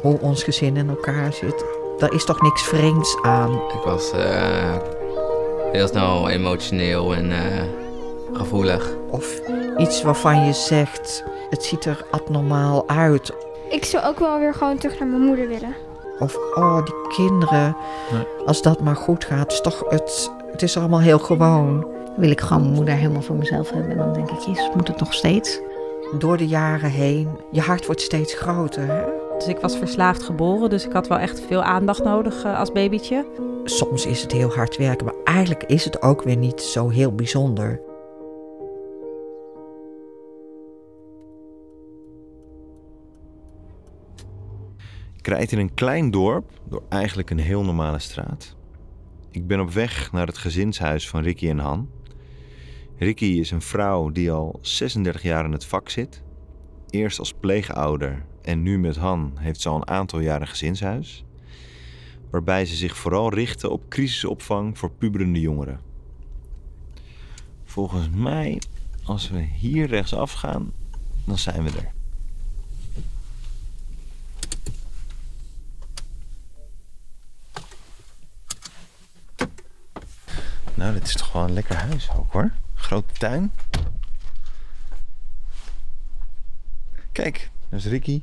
Hoe ons gezin in elkaar zit, daar is toch niks vreemds aan. Ik was eh, heel snel emotioneel en eh, gevoelig. Of iets waarvan je zegt, het ziet er abnormaal uit. Ik zou ook wel weer gewoon terug naar mijn moeder willen. Of, oh, die kinderen, Nee. als dat maar goed gaat, is toch het, het is allemaal heel gewoon. wil ik gewoon mijn moeder helemaal voor mezelf hebben. En dan denk ik, jezus, moet het nog steeds? Door de jaren heen, je hart wordt steeds groter. Hè? Dus ik was verslaafd geboren, dus ik had wel echt veel aandacht nodig eh, als babytje. Soms is het heel hard werken, maar eigenlijk is het ook weer niet zo heel bijzonder. Ik rijd in een klein dorp door eigenlijk een heel normale straat. Ik ben op weg naar het gezinshuis van Ricky en Han. Ricky is een vrouw die al 36 jaar in het vak zit. Eerst als pleegouder en nu met Han heeft ze al een aantal jaren gezinshuis. Waarbij ze zich vooral richten op crisisopvang voor puberende jongeren. Volgens mij, als we hier rechtsaf gaan, dan zijn we er. Nou, dit is toch wel een lekker huis ook hoor. Grote tuin. Kijk, daar is Ricky.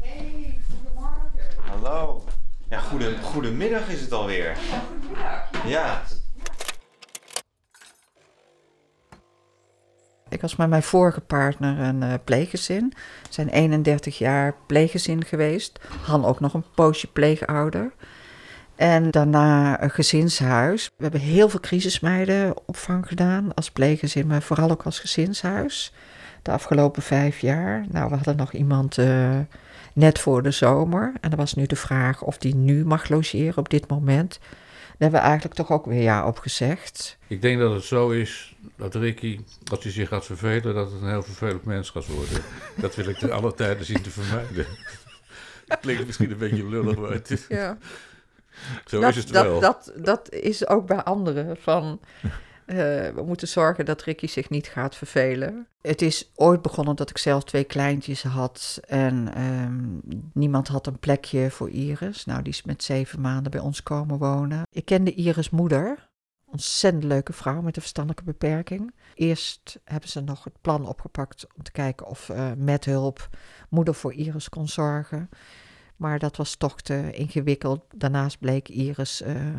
Hey, goedemorgen. Hallo. Ja, goede, goedemiddag is het alweer. Ja, goedemiddag. Ja. Ik was met mijn vorige partner een eh, pleeggezin. We zijn 31 jaar pleeggezin geweest. Han ook nog een poosje pleegouder. En daarna een gezinshuis. We hebben heel veel crisismeidenopvang gedaan als pleeggezin, maar vooral ook als gezinshuis. De afgelopen vijf jaar. Nou, we hadden nog iemand eh, net voor de zomer. En dan was nu de vraag of die nu mag logeren op dit moment. Daar hebben we eigenlijk toch ook weer ja op gezegd. Ik denk dat het zo is dat Ricky, als hij zich gaat vervelen, dat het een heel vervelend mens gaat worden. Dat wil ik ten alle tijden zien te vermijden. Het klinkt misschien een beetje lullig, maar het is, Ja. zo dat, is het wel. Dat, dat is ook bij anderen. Van, eh, we moeten zorgen dat Ricky zich niet gaat vervelen. Het is ooit begonnen dat ik zelf twee kleintjes had. En ehm, niemand had een plekje voor Iris. Nou, die is met zeven maanden bij ons komen wonen. Ik kende Iris' moeder. Ontzettend leuke vrouw met een verstandelijke beperking. Eerst hebben ze nog het plan opgepakt om te kijken of eh, met hulp moeder voor Iris kon zorgen. Maar dat was toch te ingewikkeld. Daarnaast bleek Iris eh,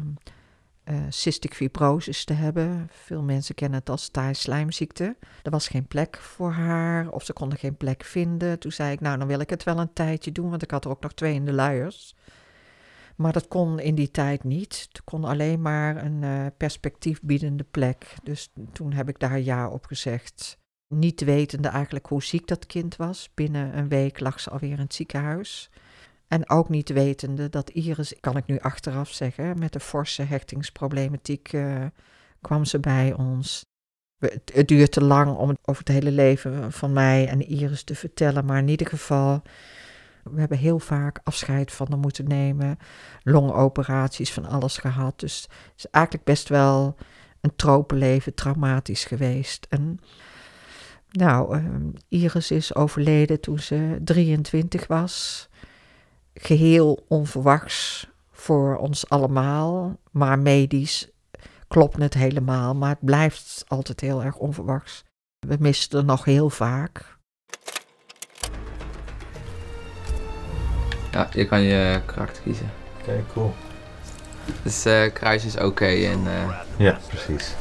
eh, cystic fibrosis te hebben. Veel mensen kennen het als taaislijmziekte. Er was geen plek voor haar of ze konden geen plek vinden. Toen zei ik, nou dan wil ik het wel een tijdje doen, want ik had er ook nog twee in de luiers. Maar dat kon in die tijd niet. Het kon alleen maar een eh, perspectiefbiedende plek. Dus toen heb ik daar ja op gezegd. Niet wetende eigenlijk hoe ziek dat kind was. Binnen een week lag ze alweer in het ziekenhuis. En ook niet wetende dat Iris, kan ik nu achteraf zeggen, met een forse hechtingsproblematiek eh, kwam ze bij ons. Het, duurt te lang om over het hele leven van mij en Iris te vertellen, maar in ieder geval, we hebben heel vaak afscheid van haar moeten nemen, longoperaties, van alles gehad. Dus het is eigenlijk best wel een tropenleven, traumatisch geweest. En nou, ehm, Iris is overleden toen ze 23 was geheel onverwachts voor ons allemaal. Maar medisch klopt het helemaal. Maar het blijft altijd heel erg onverwachts. We misten er nog heel vaak. Ja, je kan je karakter kiezen. Oké, cool. Dus eh, kruis is oké en eh, Ja, precies.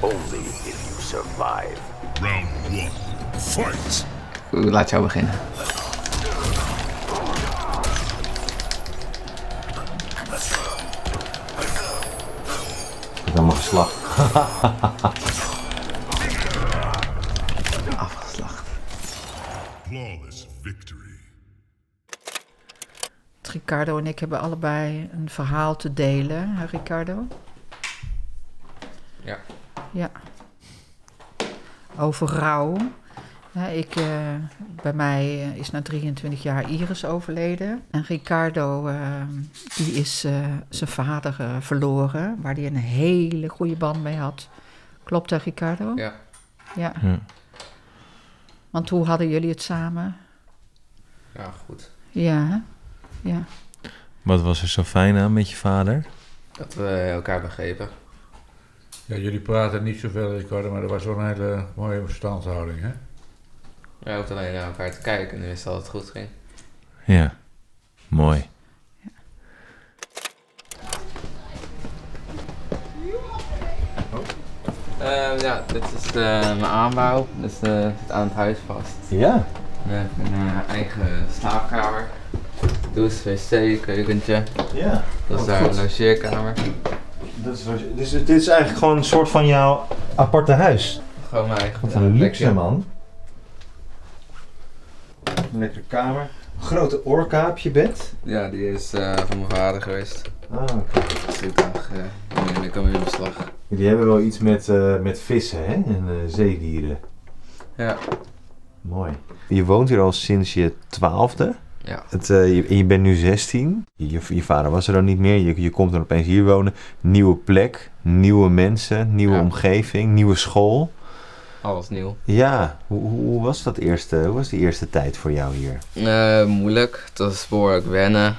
Only if you survive. Round one. Fight! laat jou beginnen. Ik ben maar geslacht. Afgeslacht. Flawless victory. Ricardo en ik hebben allebei een verhaal te delen. Hè, Ricardo? Ja. Ja. Over rouw. Ja, ik, eh, bij mij eh, is na 23 jaar Iris overleden. En Ricardo, eh, die is eh, zijn vader eh, verloren, waar hij een hele goede band mee had. Klopt dat, Ricardo? Ja. ja. Ja. Want hoe hadden jullie het samen? Ja, goed. Ja, hè? ja. Wat was er zo fijn aan met je vader? Dat we elkaar begrepen. Ja, jullie praten niet zoveel, Ricardo, maar er was wel een hele mooie verstandhouding, hè? We hoefden alleen naar elkaar te kijken en we wisten dat het goed ging. Ja, mooi. Ehm, ja, dit is de, mijn aanbouw. Dus eh zit aan het huis vast. Ja? We hebben een eh, eigen slaapkamer. Douche, wc, keukentje. Ja. Dat is Oh, daar een logeerkamer. Dat is, dus dit is eigenlijk gewoon een soort van jouw aparte huis. Gewoon mijn eigen Wat een luxe man. Een lekkere kamer. Grote orka op je bed. Ja, die is eh, van mijn vader geweest. Ah, oké. Zoekdag, uh, ik kan weer in beslag. Jullie hebben wel iets met, eh, met vissen hè? en eh, zeedieren. Ja. Mooi. Je woont hier al sinds je twaalfde. Ja. Het, eh, je, en je bent nu 16. Je, je vader was er dan niet meer. Je, je komt dan opeens hier wonen. Nieuwe plek, nieuwe mensen, nieuwe Ja. omgeving, nieuwe school. Alles nieuw. Ja, hoe, hoe was dat eerste, hoe was die eerste tijd voor jou hier? Eh, moeilijk. Het was behoorlijk wennen.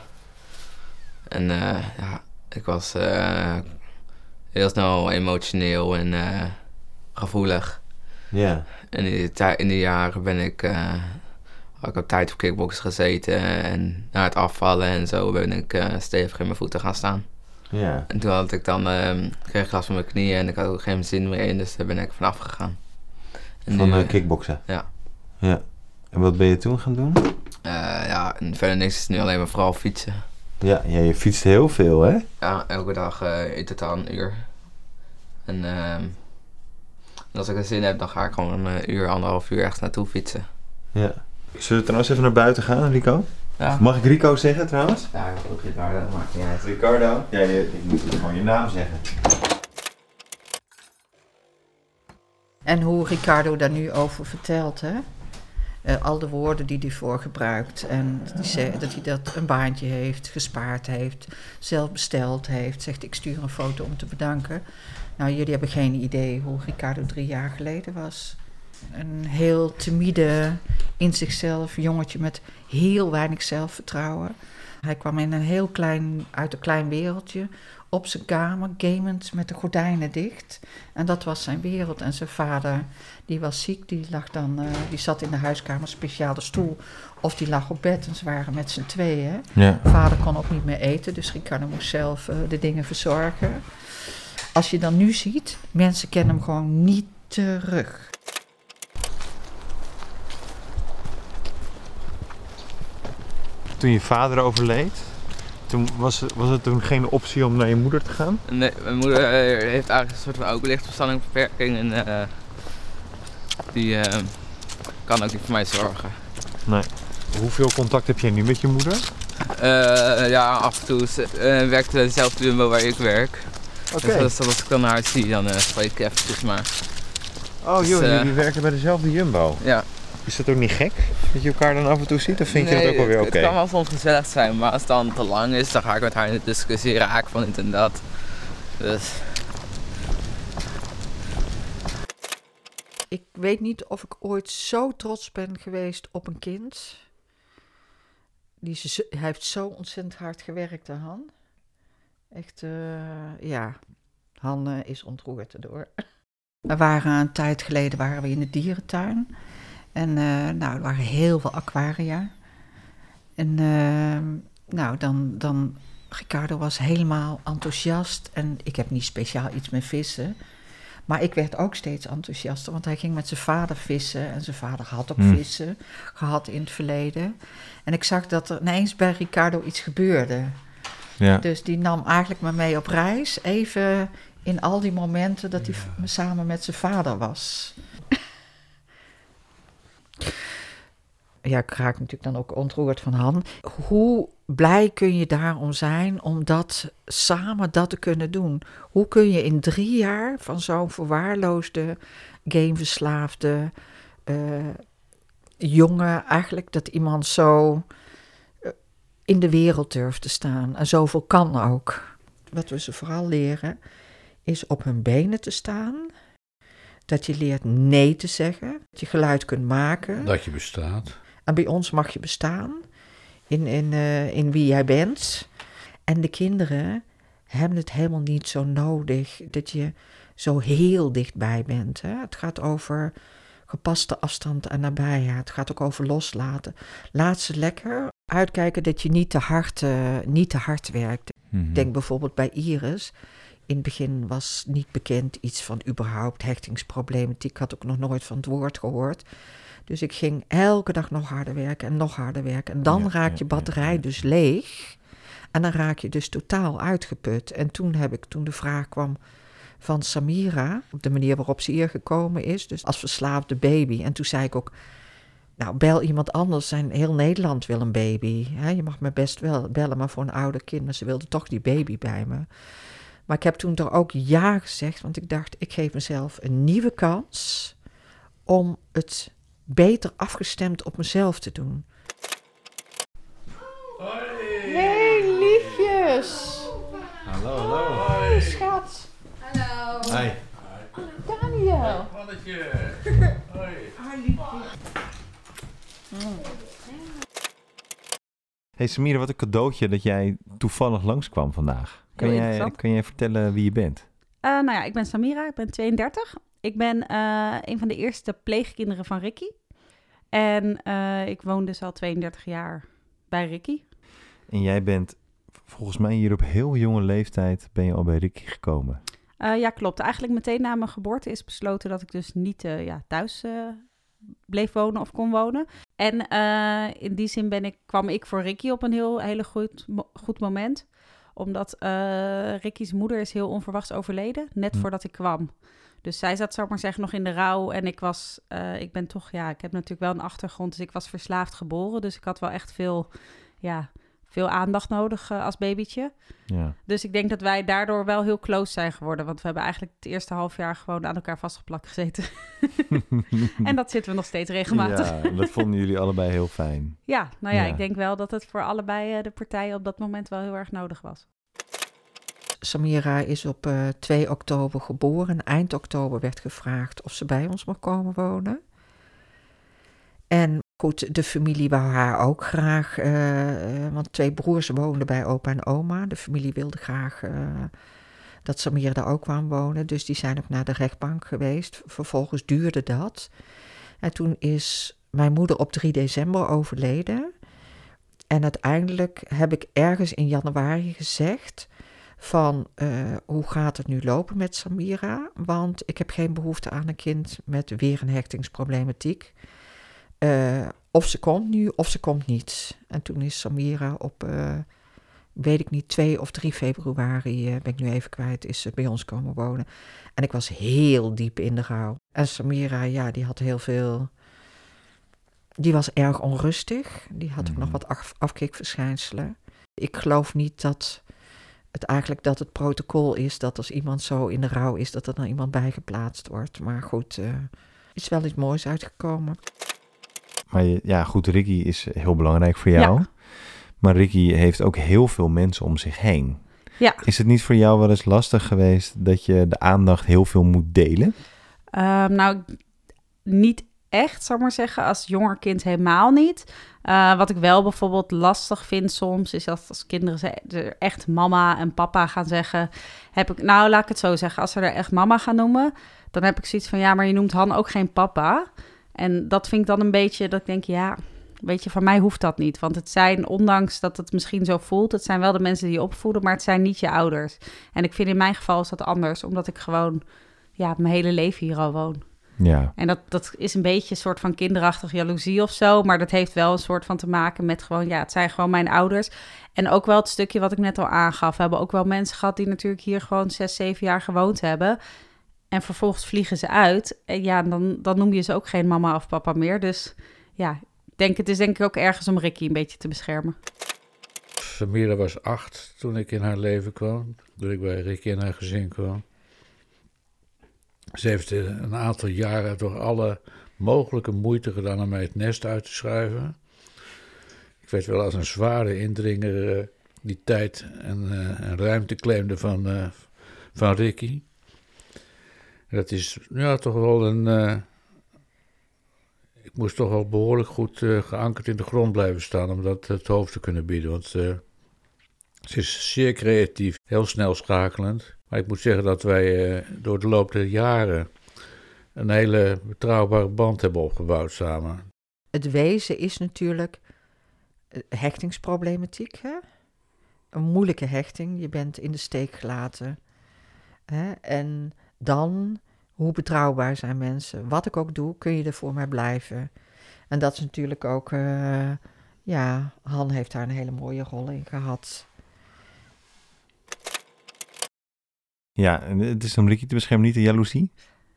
En eh, ja, ik was eh, heel snel emotioneel en gevoelig. Ja, En in die, in die jaren ben ik, had ik ook tijd op kickbox gezeten. En na het afvallen en zo ben ik stevig in mijn voeten gaan staan. ja. En toen had ik dan, kreeg ik last van mijn knieën en ik had ook geen zin meer in. Dus daar ben ik vanaf gegaan. En Van nu, eh, kickboksen? ja. Ja. En wat ben je toen gaan doen? eh, ja, en verder niks. Het is nu alleen maar vooral fietsen. Ja, ja je fietst heel veel hè? Ja, elke dag eh in totaal een uur. En, ehm, en als ik er zin heb, dan ga ik gewoon een uur, anderhalf uur ergens naartoe fietsen. Ja. Zullen we trouwens even naar buiten gaan, Rico? Ja. Mag ik Rico zeggen trouwens? Ja, ook Ricardo, dat maakt niet uit. Ricardo? Ja, je, ik moet gewoon je naam zeggen. En hoe Ricardo daar nu over vertelt, hè? Eh, al de woorden die hij voor gebruikt. En dat hij dat een baantje heeft, gespaard heeft, zelf besteld heeft. Zegt, ik stuur een foto om te bedanken. Nou, jullie hebben geen idee hoe Ricardo drie jaar geleden was. Een heel timide, in zichzelf jongetje met heel weinig zelfvertrouwen. Hij kwam in een heel klein, uit een klein wereldje, op zijn kamer, gamend met de gordijnen dicht. En dat was zijn wereld. En zijn vader, die was ziek, die, lag dan, eh, die zat in de huiskamer, speciale stoel. Of die lag op bed en ze waren met z'n tweeën. Ja. Vader kon ook niet meer eten, dus Ricardo moest zelf eh, de dingen verzorgen. Als je dan nu ziet, mensen kennen hem gewoon niet terug. Toen je vader overleed, toen was, het- was het toen geen optie om naar je moeder te gaan? Nee, mijn moeder eh, heeft eigenlijk een soort van ook lichtverstandingbeperking en eh, die eh, kan ook niet voor mij zorgen. Nee. Hoeveel contact heb jij nu met je moeder? Ja, af en toe werkt ze dezelfde jumbo waar ik werk. Oké. Dus als, ik dan haar zie, dan spreek ik eventjes maar. Oh Dus, joh, eh, jullie werken bij dezelfde Jumbo. Ja. Is dat ook niet gek? Dat je elkaar dan af en toe ziet? Of vind je Nee, dat ook wel weer oké? Het kan wel soms gezellig zijn, maar als het dan te lang is, dan ga ik met haar in de discussie raken van dit en dat. Dus Ik weet niet of ik ooit zo trots ben geweest op een kind. Die ze, hij heeft zo ontzettend hard gewerkt, hè, Han. Echt, eh, ja. Han eh, is ontroerd erdoor. We waren een tijd geleden waren we in de dierentuin. En eh, nou, er waren heel veel aquaria. En eh, nou, dan, dan... Ricardo was helemaal enthousiast. En ik heb niet speciaal iets met vissen. Maar ik werd ook steeds enthousiaster, want hij ging met zijn vader vissen. En zijn vader had ook Hmm. vissen gehad in het verleden. En ik zag dat er ineens bij Ricardo iets gebeurde. Ja. Dus die nam eigenlijk me mee op reis. Even in al die momenten dat hij samen met zijn vader was. Ja, ik raak natuurlijk dan ook ontroerd van Han. Hoe blij kun je daarom zijn om dat samen dat te kunnen doen? Hoe kun je in drie jaar van zo'n verwaarloosde, gameverslaafde, eh, jongen eigenlijk dat iemand zo eh, in de wereld durft te staan. En zoveel kan ook. Wat we ze vooral leren is op hun benen te staan. Dat je leert nee te zeggen. Dat je geluid kunt maken. Dat je bestaat. En bij ons mag je bestaan in, in, eh, in wie jij bent. En de kinderen hebben het helemaal niet zo nodig dat je zo heel dichtbij bent. Hè? Het gaat over gepaste afstand en nabijheid. Het gaat ook over loslaten. Laat ze lekker uitkijken dat je niet te hard, eh, niet te hard werkt. Mhm. Denk bijvoorbeeld bij Iris. In het begin was niet bekend iets van überhaupt hechtingsproblematiek. Ik had ook nog nooit van het woord gehoord. Dus ik ging elke dag nog harder werken en nog harder werken. En dan Ja, raakt ja, je batterij dus leeg. En dan raak je dus totaal uitgeput. En toen heb ik, toen de vraag kwam van Samira, op de manier waarop ze hier gekomen is, dus als verslaafde baby. En toen zei ik ook, nou bel iemand anders, zijn heel Nederland wil een baby. Je mag me best wel bellen, maar voor een ouder kind, maar ze wilde toch die baby bij me. Maar ik heb toen er ook ja gezegd, want ik dacht, ik geef mezelf een nieuwe kans om het beter afgestemd op mezelf te doen. Hey, liefjes! Hallo, hallo. Schat! Hi. Daniel! Mannetje. Hoi. Hey Samira, wat een cadeautje dat jij toevallig langskwam vandaag. Kun jij, kun jij vertellen wie je bent? Eh, nou ja, ik ben Samira, ik ben 32. Ik ben eh, een van de eerste pleegkinderen van Ricky. En eh, ik woon dus al 32 jaar bij Ricky. En jij bent volgens mij hier op heel jonge leeftijd ben je al bij Ricky gekomen. Ja, klopt. Eigenlijk meteen na mijn geboorte is besloten dat ik dus niet ja, thuis bleef wonen of kon wonen. En in die zin ben ik, kwam ik voor Ricky op een heel hele goed, goed moment. Omdat eh, Ricky's moeder is heel onverwachts overleden, net Hm. voordat ik kwam. Dus zij zat, zou ik maar zeggen, nog in de rouw. En ik was, eh, ik ben toch, ja, ik heb natuurlijk wel een achtergrond. Dus ik was verslaafd geboren. Dus ik had wel echt veel, ja, veel aandacht nodig eh, als babytje. Ja. Dus ik denk dat wij daardoor wel heel close zijn geworden. Want we hebben eigenlijk het eerste half jaar gewoon aan elkaar vastgeplakt gezeten. en dat zitten we nog steeds regelmatig. Ja, Ja, dat vonden jullie allebei heel fijn. nou ja, Ja. ik denk wel dat het voor allebei eh, de partijen op dat moment wel heel erg nodig was. Samira is op eh, 2 oktober geboren. Eind oktober werd gevraagd of ze bij ons mag komen wonen. En goed, de familie wou haar ook graag, eh, eh, want twee broers woonden bij opa en oma. De familie wilde graag eh, dat Samira daar ook kwam wonen. Dus die zijn ook naar de rechtbank geweest. Vervolgens duurde dat. En toen is mijn moeder op 3 december overleden. En uiteindelijk heb ik ergens in januari gezegd van hoe gaat het nu lopen met Samira? Want ik heb geen behoefte aan een kind met weer een hechtingsproblematiek. Eh, of ze komt nu of ze komt niet. En toen is Samira op, eh, weet ik niet, 2 of 3 februari, eh, ben ik nu even kwijt, is ze bij ons komen wonen. En ik was heel diep in de rouw. En Samira, ja, die had heel veel... Die was erg onrustig. Die had ook nog Mhm. wat af, afkikverschijnselen. Ik geloof niet dat het eigenlijk dat het protocol is dat als iemand zo in de rouw is, dat er dan iemand bij geplaatst wordt. Maar goed, is wel iets moois uitgekomen. Maar je- ja, goed, Ricky is heel belangrijk voor jou. Ja. Maar Ricky heeft ook heel veel mensen om zich heen. Ja. Is het niet voor jou wel eens lastig geweest dat je de aandacht heel veel moet delen? Ehm, nou, niet echt, zal ik maar zeggen. Als jonger kind helemaal niet. Eh, wat ik wel bijvoorbeeld lastig vind soms, is dat als kinderen er echt mama en papa gaan zeggen, heb ik, nou laat ik het zo zeggen, als ze er echt mama gaan noemen, dan heb ik zoiets van, ja, maar je noemt Han ook geen papa. En dat vind ik dan een beetje, dat ik denk, ja, weet je, van mij hoeft dat niet. Want het zijn, ondanks dat het misschien zo voelt, het zijn wel de mensen die je opvoeden, maar het zijn niet je ouders. En ik vind in mijn geval is dat anders, omdat ik gewoon, ja, mijn hele leven hier al woon. Ja, En dat, dat is een beetje een soort van kinderachtig jaloezie of zo. Maar dat heeft wel een soort van te maken met gewoon, ja, het zijn gewoon mijn ouders. En ook wel het stukje wat ik net al aangaf. We hebben ook wel mensen gehad die natuurlijk hier gewoon zes, zeven jaar gewoond hebben. En vervolgens vliegen ze uit. En ja, dan, dan noem je ze ook geen mama of papa meer. Dus ja, denk, het is denk ik ook ergens om Ricky een beetje te beschermen. Samira was acht toen ik in haar leven kwam. Toen ik bij Ricky en haar gezin kwam. Ze heeft een aantal jaren door alle mogelijke moeite gedaan om mij het nest uit te schuiven. Ik werd wel als een zware indringer eh, die tijd en, eh, en ruimte claimde van, eh, van Ricky. Dat is ja, toch wel een. eh, ik moest toch wel behoorlijk goed eh, geankerd in de grond blijven staan om dat het hoofd te kunnen bieden. Want eh, ze is zeer creatief, heel snel schakelend. Maar ik moet zeggen dat wij door de loop der jaren een hele betrouwbare band hebben opgebouwd samen. Het wezen is natuurlijk hechtingsproblematiek. Hè? Een moeilijke hechting. Je bent in de steek gelaten. Hè? En dan, hoe betrouwbaar zijn mensen? Wat ik ook doe, kun je er voor mij blijven. En dat is natuurlijk ook, eh, ja, Han heeft daar een hele mooie rol in gehad. Ja, en het is om Ricky te beschermen, niet de jaloezie.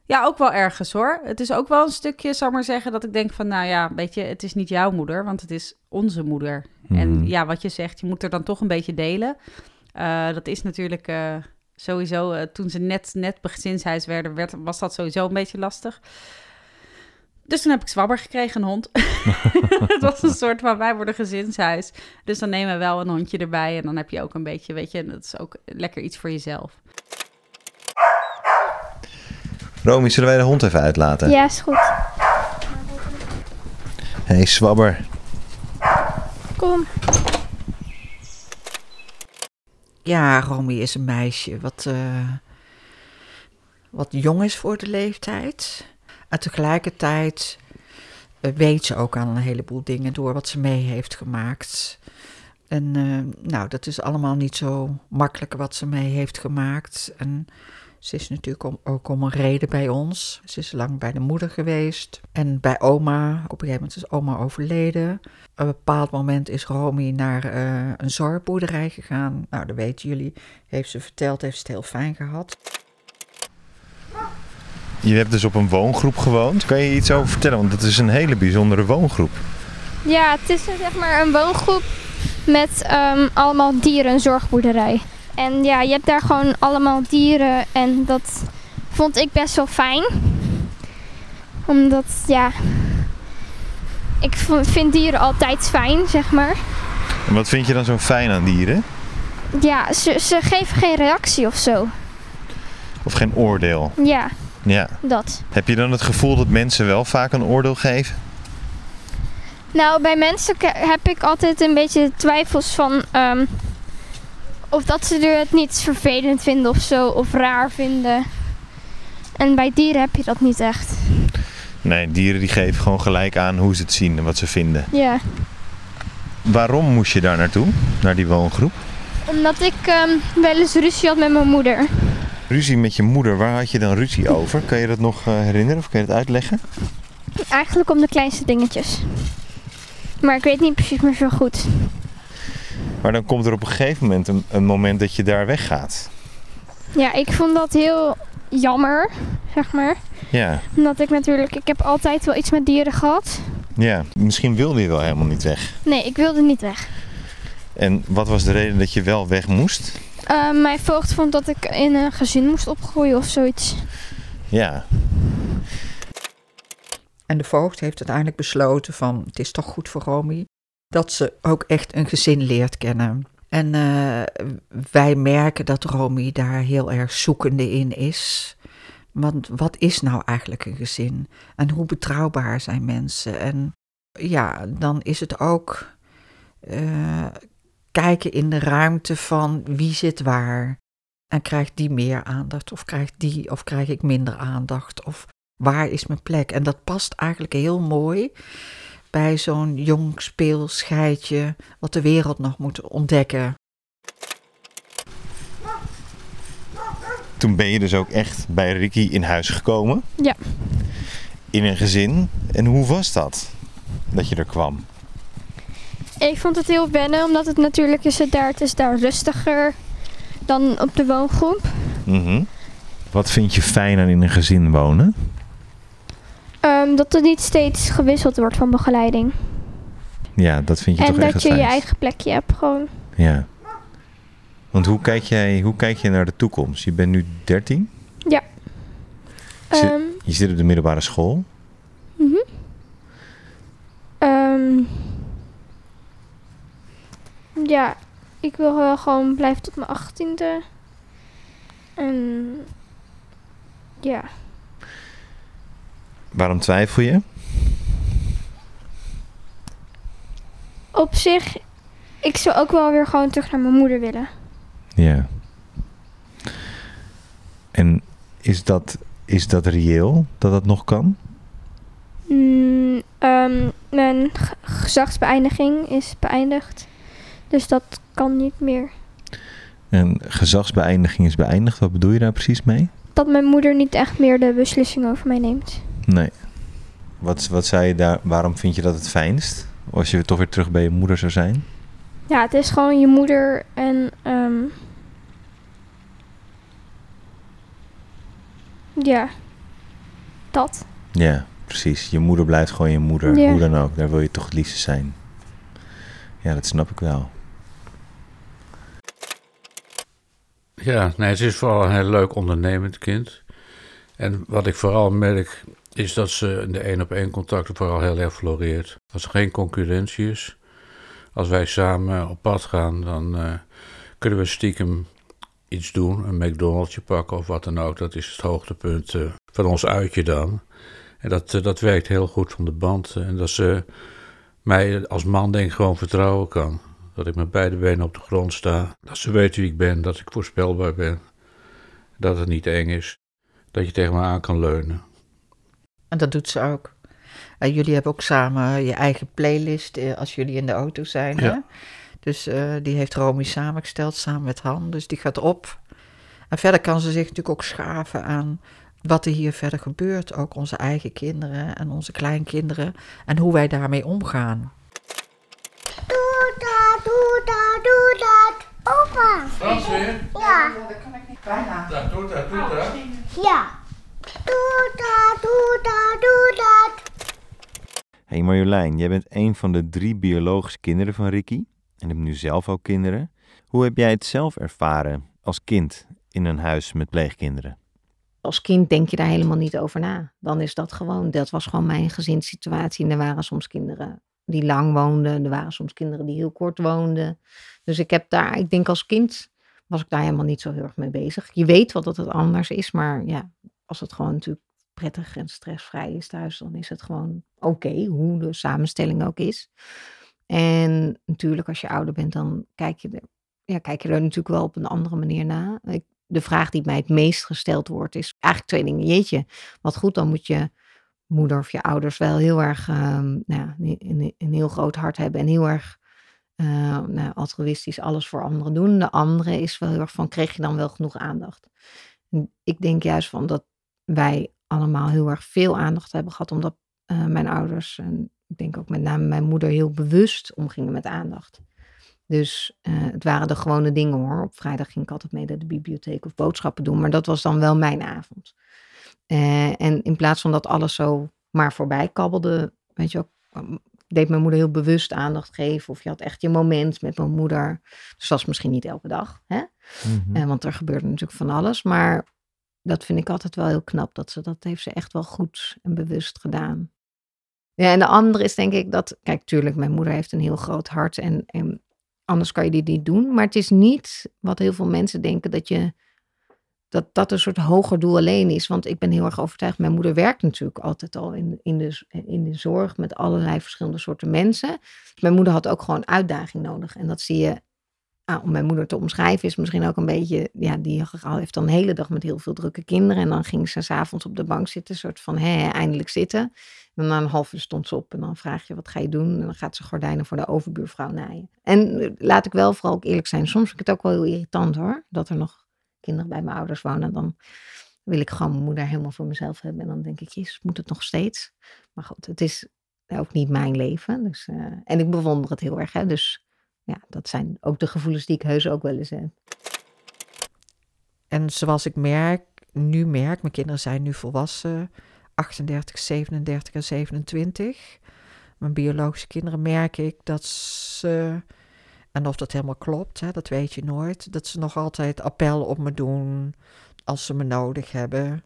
Ja, ook wel ergens hoor. Het is ook wel een stukje, zal ik maar zeggen, dat ik denk van, nou ja, weet je, het is niet jouw moeder, want het is onze moeder. Mhm. En ja, wat je zegt, je moet er dan toch een beetje delen. Eh, dat is natuurlijk eh, sowieso, eh, toen ze net, net gezinshuis werden, werd, was dat sowieso een beetje lastig. Dus toen heb ik zwabber gekregen, een hond. het was een soort van, wij worden gezinshuis. Dus dan nemen we wel een hondje erbij en dan heb je ook een beetje, weet je, dat is ook lekker iets voor jezelf. Romy, zullen wij de hond even uitlaten? Ja, is goed. hey, Swabber. Kom. Ja, Romy is een meisje wat, eh, wat jong is voor de leeftijd. En tegelijkertijd eh, weet ze ook aan een heleboel dingen door wat ze mee heeft gemaakt. En eh, nou, dat is allemaal niet zo makkelijk wat ze mee heeft gemaakt. En ze is natuurlijk om- ook om een reden bij ons. Ze is lang bij de moeder geweest. En bij oma. Op een gegeven moment is oma overleden. Op een bepaald moment is Romy naar eh, een zorgboerderij gegaan. Nou, dat weten jullie. Heeft ze verteld, heeft ze het heel fijn gehad. Je hebt dus op een woongroep gewoond. Kan je iets over vertellen? Want het is een hele bijzondere woongroep. Ja, het is een, zeg maar een woongroep met ehm, allemaal dieren, een zorgboerderij. En ja, je hebt daar gewoon allemaal dieren en dat vond ik best wel fijn. Omdat, ja, ik vind dieren altijd fijn, zeg maar. En wat vind je dan zo fijn aan dieren? Ja, ze, ze geven geen reactie of zo. Of geen oordeel? Ja, Ja. dat. Heb je dan het gevoel dat mensen wel vaak een oordeel geven? Nou, bij mensen heb ik altijd een beetje twijfels van ehm, of dat ze er het niet vervelend vinden of zo, of raar vinden. En bij dieren heb je dat niet echt. Nee, dieren die geven gewoon gelijk aan hoe ze het zien en wat ze vinden. Ja, Waarom moest je daar naartoe? Naar die woongroep? omdat ik ehm, wel eens ruzie had met mijn moeder. Ruzie met je moeder, waar had je dan ruzie over? Kan je dat nog eh, herinneren of kan je dat uitleggen? Eigenlijk om de kleinste dingetjes. Maar ik weet niet precies meer zo goed. Maar dan komt er op een gegeven moment een, een moment dat je daar weggaat. Ja, ik vond dat heel jammer, zeg maar. Ja, Omdat ik natuurlijk, ik heb altijd wel iets met dieren gehad. ja. Misschien wilde je wel helemaal niet weg. Nee, ik wilde niet weg. En wat was de reden dat je wel weg moest? Eh, mijn voogd vond dat ik in een gezin moest opgroeien of zoiets. Ja, En de voogd heeft uiteindelijk besloten van het is toch goed voor Romy dat ze ook echt een gezin leert kennen. En eh, wij merken dat Romy daar heel erg zoekende in is. Want wat is nou eigenlijk een gezin? En hoe betrouwbaar zijn mensen? En ja, dan is het ook eh, kijken in de ruimte van wie zit waar. En krijgt die meer aandacht? Of krijgt die, of krijg ik minder aandacht? Of waar is mijn plek? En dat past eigenlijk heel mooi bij zo'n jong speelscheidje wat de wereld nog moet ontdekken. toen ben je dus ook echt bij Ricky in huis gekomen. Ja. In een gezin. En hoe was dat? Dat je er kwam? Ik vond het heel wennen, omdat het natuurlijk is het daar, het is daar rustiger dan op de woongroep. Mhm. Wat vind je fijn aan in een gezin wonen? Ehm, dat er niet steeds gewisseld wordt van begeleiding. Ja, dat vind je en toch echt En dat je je eigen plekje hebt gewoon. Ja. Want hoe kijk, jij, hoe kijk je naar de toekomst? Je bent nu 13? Ja. je zit, ehm. je zit op de middelbare school? Mhm. Ehm. Ja, ik wil eh, gewoon blijven tot mijn achttiende. En ja. Waarom twijfel je? op zich, ik zou ook wel weer gewoon terug naar mijn moeder willen. Ja. En is dat, is dat reëel dat dat nog kan? Mm, ehm, mijn gezagsbeëindiging is beëindigd. Dus dat kan niet meer. En gezagsbeëindiging is beëindigd. Wat bedoel je daar precies mee? Dat mijn moeder niet echt meer de beslissing over mij neemt. Nee. Wat, wat zei je daar? Waarom vind je dat het fijnst? Als je toch weer terug bij je moeder zou zijn? Ja, het is gewoon je moeder en ehm, ja, dat. Ja, precies. Je moeder blijft gewoon je moeder. Ja. Hoe dan ook. Daar wil je toch het liefste zijn. Ja, dat snap ik wel. Ja, nee, het is vooral een heel leuk ondernemend kind. En wat ik vooral merk, is dat ze in de één op één contacten vooral heel erg floreert. Als er geen concurrentie is, als wij samen op pad gaan, dan eh, kunnen we stiekem iets doen, een McDonald'sje pakken of wat dan ook. Dat is het hoogtepunt eh, van ons uitje dan. En dat, eh, dat werkt heel goed om de band. en dat ze mij als man denk gewoon vertrouwen kan. Dat ik met beide benen op de grond sta. Dat ze weten wie ik ben, dat ik voorspelbaar ben. Dat het niet eng is. Dat je tegen me aan kan leunen. En dat doet ze ook. En jullie hebben ook samen je eigen playlist eh, als jullie in de auto zijn. Hè? Ja. Dus eh, die heeft Romy samengesteld samen met Han. Dus die gaat op. En verder kan ze zich natuurlijk ook schaven aan wat er hier verder gebeurt. Ook onze eigen kinderen en onze kleinkinderen. En hoe wij daarmee omgaan. Doe dat, doe dat, doe dat. Opa. Frans weer? Ja, dat kan ik niet bijna. Dat doet dat, doet dat. ja. Doe dat, doe dat, doe dat. Hey Marjolein, jij bent een van de drie biologische kinderen van Ricky. En hebt nu zelf ook kinderen. Hoe heb jij het zelf ervaren als kind in een huis met pleegkinderen? Als kind denk je daar helemaal niet over na. Dan is dat gewoon, dat was gewoon mijn gezinssituatie. En er waren soms kinderen die lang woonden. Er waren soms kinderen die heel kort woonden. Dus ik heb daar, ik denk als kind was ik daar helemaal niet zo heel erg mee bezig. Je weet wel dat het anders is, maar ja, als het gewoon natuurlijk prettig en stressvrij is thuis, dan is het gewoon oké, hoe de samenstelling ook is. En natuurlijk, als je ouder bent, dan kijk je er, ja, kijk je er natuurlijk wel op een andere manier na. De vraag die mij het meest gesteld wordt, is eigenlijk twee dingen. Jeetje, wat goed, dan moet je moeder of je ouders wel heel erg ehm, nou, een, een, heel groot hart hebben en heel erg eh, nou, altruïstisch alles voor anderen doen. De andere is wel heel erg van, kreeg je dan wel genoeg aandacht? Ik denk juist van dat wij allemaal heel erg veel aandacht hebben gehad, omdat eh, mijn ouders en ik denk ook met name mijn moeder heel bewust omgingen met aandacht. Dus eh, het waren de gewone dingen hoor. Op vrijdag ging ik altijd mee naar de bibliotheek of boodschappen doen, maar dat was dan wel mijn avond. Eh, en in plaats van dat alles zo maar voorbij kabbelde, weet je ook, deed mijn moeder heel bewust aandacht geven. Of je had echt je moment met mijn moeder. Dus dat was misschien niet elke dag, hè? Mhm. Want er gebeurde natuurlijk van alles. Maar dat vind ik altijd wel heel knap. Dat ze dat heeft ze echt wel goed en bewust gedaan. Ja, en de andere is denk ik dat, kijk, tuurlijk, mijn moeder heeft een heel groot hart en, en anders kan je dit niet doen. Maar het is niet wat heel veel mensen denken dat je dat dat een soort hoger doel alleen is. Want ik ben heel erg overtuigd, mijn moeder werkt natuurlijk altijd al in, in, de, in de zorg met allerlei verschillende soorten mensen. Mijn moeder had ook gewoon uitdaging nodig. En dat zie je, ah, om mijn moeder te omschrijven, is misschien ook een beetje, ja, die heeft dan de hele dag met heel veel drukke kinderen. En dan ging ze s'avonds op de bank zitten, soort van, hé, eindelijk zitten. En na een half uur stond ze op en dan vraag je, wat ga je doen? En dan gaat ze gordijnen voor de overbuurvrouw naaien. En eh, laat ik wel vooral ook eerlijk zijn, soms vind ik het ook wel heel irritant hoor, dat er nog kinderen bij mijn ouders wonen, dan wil ik gewoon mijn moeder helemaal voor mezelf hebben. En dan denk ik, jezus, moet het nog steeds? Maar goed, het is ook niet mijn leven. Dus, uh, en ik bewonder het heel erg. Hè? Dus ja, dat zijn ook de gevoelens die ik heus ook wel eens heb. En zoals ik merk, nu merk, mijn kinderen zijn nu volwassen, 38, 37 en 27. Mijn biologische kinderen merk ik dat ze en of dat helemaal klopt, hè, dat weet je nooit. Dat ze nog altijd appel op me doen als ze me nodig hebben.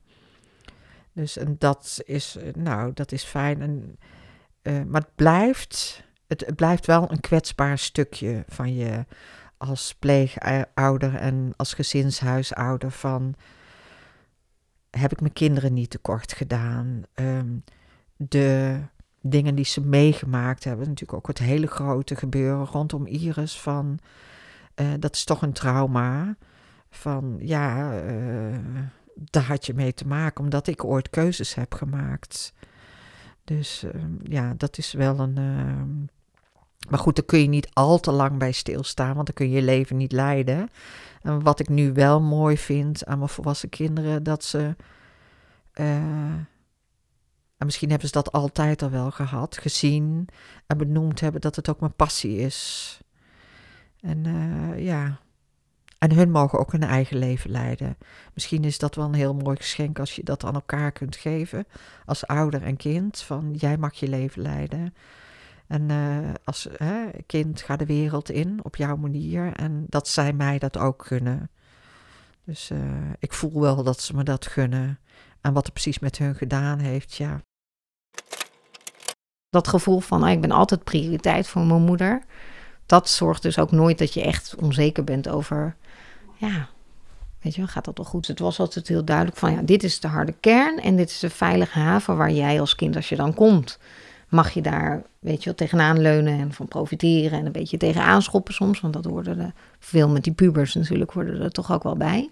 Dus en dat is, nou, dat is fijn. En, uh, maar het blijft het, blijft wel een kwetsbaar stukje van je als pleegouder en als gezinshuisouder van heb ik mijn kinderen niet tekort gedaan? Ehm, de dingen die ze meegemaakt hebben, natuurlijk ook het hele grote gebeuren rondom Iris van eh, dat is toch een trauma van ja, eh, daar had je mee te maken omdat ik ooit keuzes heb gemaakt. Dus ehm, ja, dat is wel een. Maar goed, daar kun je niet al te lang bij stilstaan, want dan kun je je leven niet leiden. En wat ik nu wel mooi vind aan mijn volwassen kinderen, dat ze. eh, en misschien hebben ze dat altijd al wel gehad, gezien en benoemd hebben dat het ook mijn passie is. En eh, ja. En hun mogen ook hun eigen leven leiden. Misschien is dat wel een heel mooi geschenk als je dat aan elkaar kunt geven. Als ouder en kind. Van jij mag je leven leiden. En eh, als hè, kind ga de wereld in op jouw manier. En dat zij mij dat ook gunnen. Dus eh, ik voel wel dat ze me dat gunnen. En wat er precies met hun gedaan heeft, ja. Dat gevoel van, ah, ik ben altijd prioriteit voor mijn moeder. Dat zorgt dus ook nooit dat je echt onzeker bent over, ja, weet je gaat dat wel goed? Het was altijd heel duidelijk van, ja, dit is de harde kern en dit is de veilige haven waar jij als kind, als je dan komt, mag je daar, weet je wel, tegenaan leunen en van profiteren en een beetje tegenaan schoppen soms, want dat hoorde er veel met die pubers natuurlijk, hoorde er toch ook wel bij.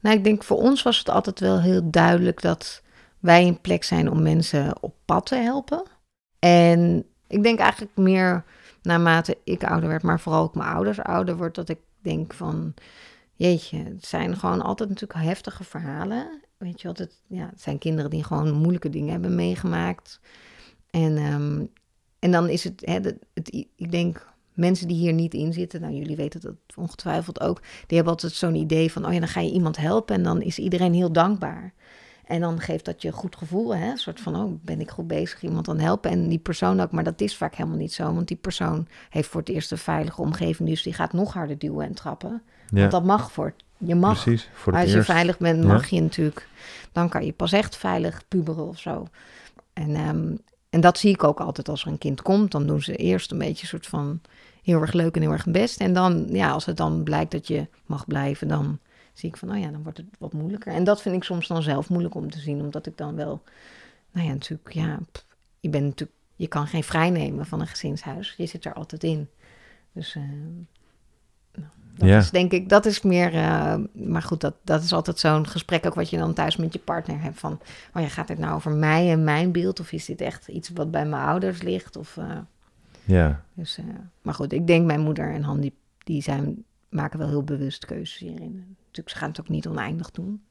Nou, ik denk voor ons was het altijd wel heel duidelijk dat wij een plek zijn om mensen op pad te helpen. En ik denk eigenlijk meer naarmate ik ouder werd, maar vooral ook mijn ouders ouder wordt, dat ik denk van, jeetje, het zijn gewoon altijd natuurlijk heftige verhalen. Weet je wat, ja, het zijn kinderen die gewoon moeilijke dingen hebben meegemaakt. En, ehm, en dan is het, hè, het, het- ik denk, mensen die hier niet in zitten, nou jullie weten dat ongetwijfeld ook, die hebben altijd zo'n idee van, oh ja, dan ga je iemand helpen en dan is iedereen heel dankbaar. En dan geeft dat je een goed gevoel, hè? een soort van, oh, ben ik goed bezig iemand dan helpen. En die persoon ook, maar dat is vaak helemaal niet zo, want die persoon heeft voor het eerst een veilige omgeving, dus die gaat nog harder duwen en trappen. Ja. Want dat mag voor, je mag Precies, voor het als je eerst. veilig bent, Ja. mag je natuurlijk. Dan kan je pas echt veilig puberen of zo. En, ehm, en dat zie ik ook altijd als er een kind komt. Dan doen ze eerst een beetje een soort van heel erg leuk en heel erg best. En dan, ja, als het dan blijkt dat je mag blijven, dan zie ik van, oh ja, dan wordt het wat moeilijker. En dat vind ik soms dan zelf moeilijk om te zien, omdat ik dan wel, nou ja, natuurlijk, ja, je bent natuurlijk, je kan geen vrijnemen van een gezinshuis. Je zit er altijd in. Dus nou, dat Ja. is denk ik, dat is meer, eh, maar goed, dat, dat is altijd zo'n gesprek ook wat je dan thuis met je partner hebt van, oh ja, gaat dit nou over mij en mijn beeld of is dit echt iets wat bij mijn ouders ligt? Of, eh, Ja, dus, eh, maar goed, ik denk mijn moeder en Han, die, die zijn, maken wel heel bewust keuzes hierin. Natuurlijk, ze gaan het ook niet oneindig doen.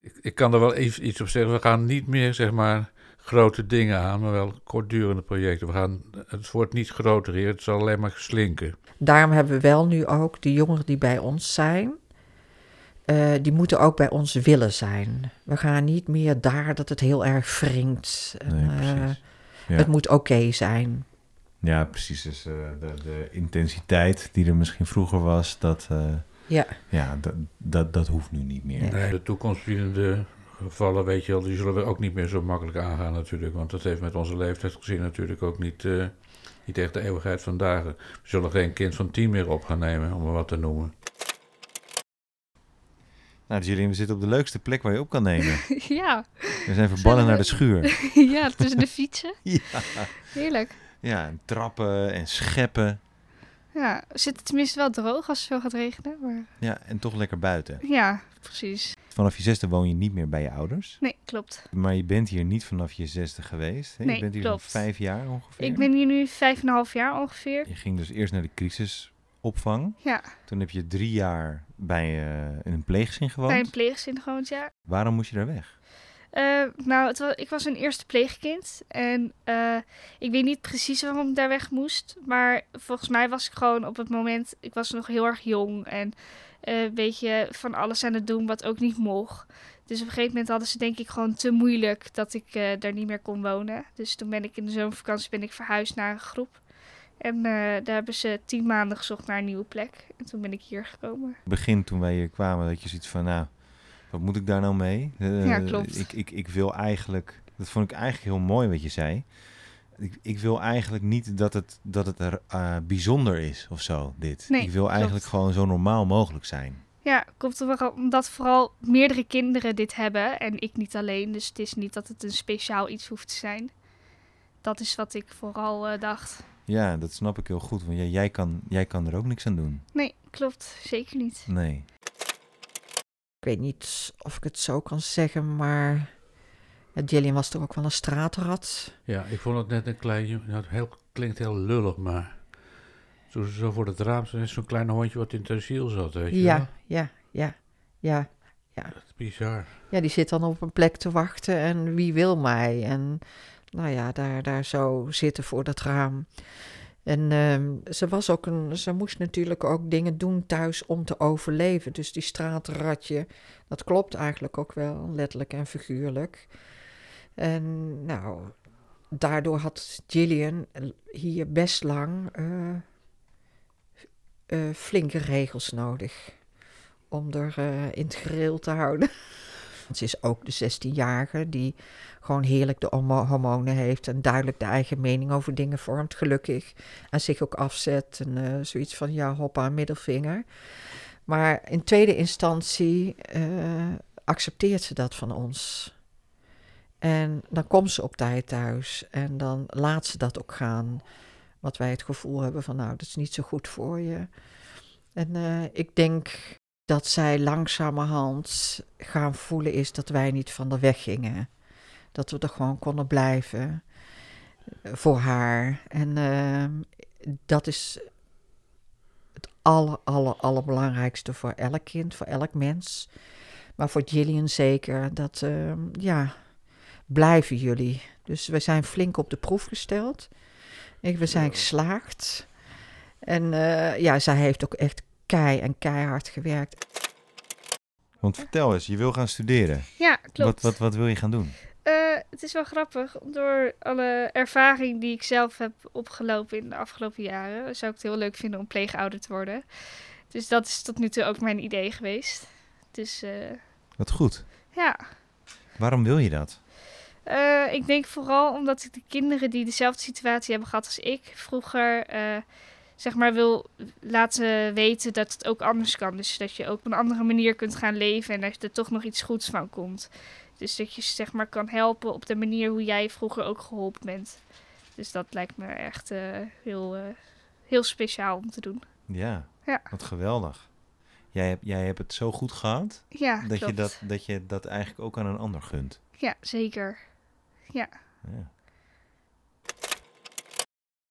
Ik, ik kan er wel even iets op zeggen. We gaan niet meer, zeg maar, grote dingen aan, maar wel kortdurende projecten. We gaan, het wordt niet groter hier, het zal alleen maar slinken. Daarom hebben we wel nu ook de jongeren die bij ons zijn. eh, die moeten ook bij ons willen zijn. We gaan niet meer daar dat het heel erg wringt. En, Nee, eh. Ja. Het moet oké zijn. ja precies. Dus eh, de, de intensiteit die er misschien vroeger was, dat, eh, Ja. ja, dat, dat, dat hoeft nu niet meer. Nee, de gevallen, weet je wel, die zullen we ook niet meer zo makkelijk aangaan natuurlijk. Want dat heeft met onze leeftijd gezien natuurlijk ook niet, eh, niet echt de eeuwigheid van dagen. We zullen geen kind van tien meer op gaan nemen, om maar wat te noemen. Nou, dus jullie we zitten op de leukste plek waar je op kan nemen. ja. We zijn verbannen naar de schuur. ja, tussen de fietsen. Ja. Heerlijk. Ja, en trappen en scheppen. Ja, zit het tenminste wel droog als het zo gaat regenen. Maar Ja, en toch lekker buiten. ja, precies. Vanaf je zesde woon je niet meer bij je ouders. Nee, klopt. Maar je bent hier niet vanaf je zesde geweest. Hè? Nee, je bent hier klopt. zo'n vijf jaar ongeveer. Ik ben hier nu vijf en een half jaar ongeveer. Je ging dus eerst naar de crisisopvang. Ja, Toen heb je drie jaar bij eh, in een pleeggezin gewoond. bij een pleegzin gewoond, ja. Waarom moest je daar weg? Eh, nou, het wa- ik was een eerste pleegkind. En eh, ik weet niet precies waarom ik daar weg moest. Maar volgens mij was ik gewoon op het moment... Ik was nog heel erg jong. En een beetje van alles aan het doen wat ook niet mocht. Dus op een gegeven moment hadden ze denk ik gewoon te moeilijk... dat ik eh, daar niet meer kon wonen. Dus toen ben ik in de zomervakantie ben ik verhuisd naar een groep. En eh, daar hebben ze tien maanden gezocht naar een nieuwe plek. En toen ben ik hier gekomen. begin toen wij hier kwamen, dat je zoiets van, nou, wat moet ik daar nou mee? Eh, Ja, klopt. Ik, ik, ik wil eigenlijk, dat vond ik eigenlijk heel mooi wat je zei. Ik, ik wil eigenlijk niet dat het, dat het er eh, bijzonder is of zo, dit. Nee, ik wil eigenlijk klopt. gewoon zo normaal mogelijk zijn. Ja, komt er wel omdat vooral meerdere kinderen dit hebben en ik niet alleen. Dus het is niet dat het een speciaal iets hoeft te zijn. Dat is wat ik vooral eh, dacht. Ja, dat snap ik heel goed. Want jij, jij, kan, jij kan er ook niks aan doen. Nee, klopt. Zeker niet. Nee. Ik weet niet of ik het zo kan zeggen, maar Jillian was toch ook wel een straatrat. Ja, ik vond het net een klein... nou, Het heel, klinkt heel lullig, maar... Toen ze zo voor het raam stond, zo'n klein hondje wat in het asiel zat, weet je wel? Ja, ja, ja, ja, ja. Dat is bizar. Ja, die zit dan op een plek te wachten en wie wil mij? En nou ja, daar, daar zo zitten voor dat raam. En ehm, ze was ook een, ze moest natuurlijk ook dingen doen thuis om te overleven. Dus die straatratje, dat klopt eigenlijk ook wel, letterlijk en figuurlijk. En nou, daardoor had Gillian hier best lang eh, eh, flinke regels nodig om er eh, in het gereel te houden. Ze is ook de 16-jarige die gewoon heerlijk de hormonen heeft en duidelijk de eigen mening over dingen vormt, gelukkig. En zich ook afzet en zoiets van ja, hoppa, middelvinger. Maar in tweede instantie accepteert ze dat van ons. En dan komt ze op tijd thuis en dan laat ze dat ook gaan. Wat wij het gevoel hebben van nou, dat is niet zo goed voor je. En eh, ik denk dat zij langzamerhand gaan voelen is dat wij niet van de weg gingen. Dat we er gewoon konden blijven eh, voor haar. En ehm, dat is het aller, aller, allerbelangrijkste voor elk kind, voor elk mens. Maar voor Gillian zeker, dat ja, blijven jullie. Dus we zijn flink op de proef gesteld. Ik, we zijn geslaagd. En eh, ja, zij heeft ook echt kei en keihard gewerkt. Want vertel eens, je wil gaan studeren. Ja, klopt. Wat, wat, wat wil je gaan doen? Eh, het is wel grappig. Door alle ervaring die ik zelf heb opgelopen in de afgelopen jaren, zou ik het heel leuk vinden om pleegouder te worden. Dus dat is tot nu toe ook mijn idee geweest. Dus eh, Wat goed. ja, Waarom wil je dat? Eh, ik denk vooral omdat ik de kinderen die dezelfde situatie hebben gehad als ik vroeger, eh, zeg maar, wil laten weten dat het ook anders kan. Dus dat je ook op een andere manier kunt gaan leven en dat er toch nog iets goeds van komt. Dus dat je ze, zeg maar kan helpen op de manier hoe jij vroeger ook geholpen bent. Dus dat lijkt me echt eh, heel, heel speciaal om te doen. Ja, Ja. wat geweldig. Jij hebt, jij hebt het zo goed gehad Ja, dat, je dat, dat je dat eigenlijk ook aan een ander gunt. Ja, zeker. Ja. Ja.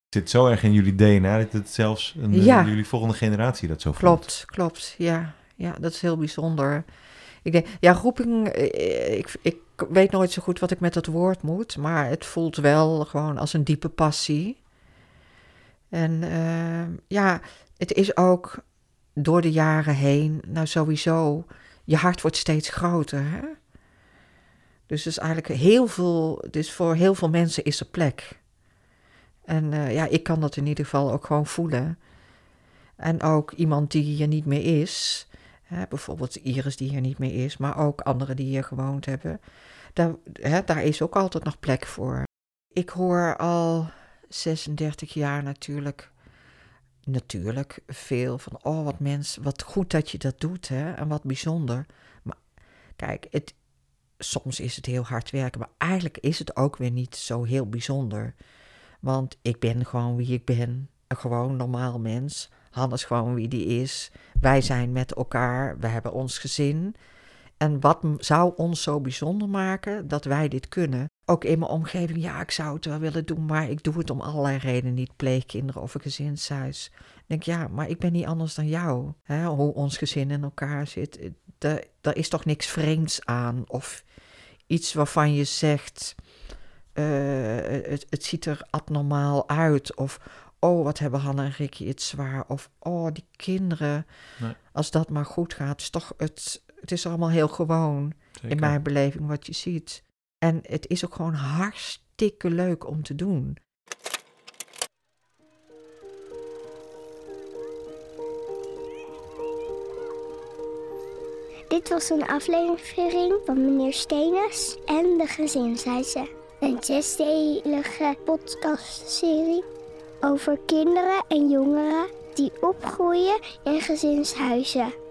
Het zit zo erg in jullie DNA dat het zelfs een, eh, Ja. jullie volgende generatie dat zo voelt. Klopt, klopt. Ja, ja, dat is heel bijzonder. Ik denk, ja, roeping, eh, ik, ik weet nooit zo goed wat ik met dat woord moet, maar het voelt wel gewoon als een diepe passie. En eh, ja, het is ook door de jaren heen, nou sowieso, je hart wordt steeds groter. Hè? Dus is eigenlijk heel veel, dus voor heel veel mensen is er plek. En eh, ja, ik kan dat in ieder geval ook gewoon voelen. En ook iemand die hier niet meer is, hè, bijvoorbeeld Iris die hier niet meer is, maar ook anderen die hier gewoond hebben, daar, hè, daar is ook altijd nog plek voor. Ik hoor al 36 jaar natuurlijk, natuurlijk veel van, oh wat mens, wat goed dat je dat doet hè, en wat bijzonder. Maar kijk, het, soms is het heel hard werken, maar eigenlijk is het ook weer niet zo heel bijzonder. Want ik ben gewoon wie ik ben. Een gewoon normaal mens. Han is gewoon wie die is. Wij zijn met elkaar. We hebben ons gezin. En wat zou ons zo bijzonder maken dat wij dit kunnen? Ook in mijn omgeving, ja, ik zou het wel willen doen, maar ik doe het om allerlei redenen niet. Pleegkinderen of een gezinshuis. Ik denk, ja, maar ik ben niet anders dan jou. Hè, hoe ons gezin in elkaar zit. Daar, is toch niks vreemds aan. Of iets waarvan je zegt, eh, het, het ziet er abnormaal uit. Of, oh, wat hebben Hanna en Ricky het zwaar. Of, oh, die kinderen. Nee. Als dat maar goed gaat, is toch het, het is allemaal heel gewoon. Zeker. In mijn beleving wat je ziet. En het is ook gewoon hartstikke leuk om te doen. Dit was een aflevering van meneer Stenes en de gezinshuizen. Een zesdelige podcastserie over kinderen en jongeren die opgroeien in gezinshuizen.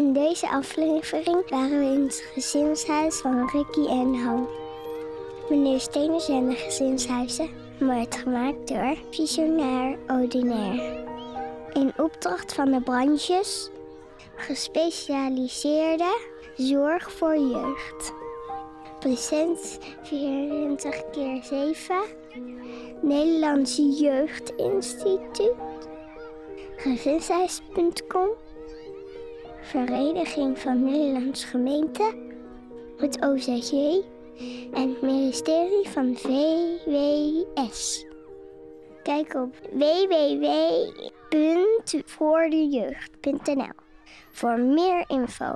In deze aflevering waren we in het gezinshuis van Ricky en Han. Meneer Stenen zijn de gezinshuizen, wordt gemaakt door Visionair Ordinaire. In opdracht van de branches gespecialiseerde zorg voor jeugd. Present 24 keer 7 Nederlandse Jeugdinstituut gezinshuis.com Vereniging van Nederlandse Gemeenten het OZJ en het ministerie van VWS. Kijk op www.voordejeugd.nl voor meer info.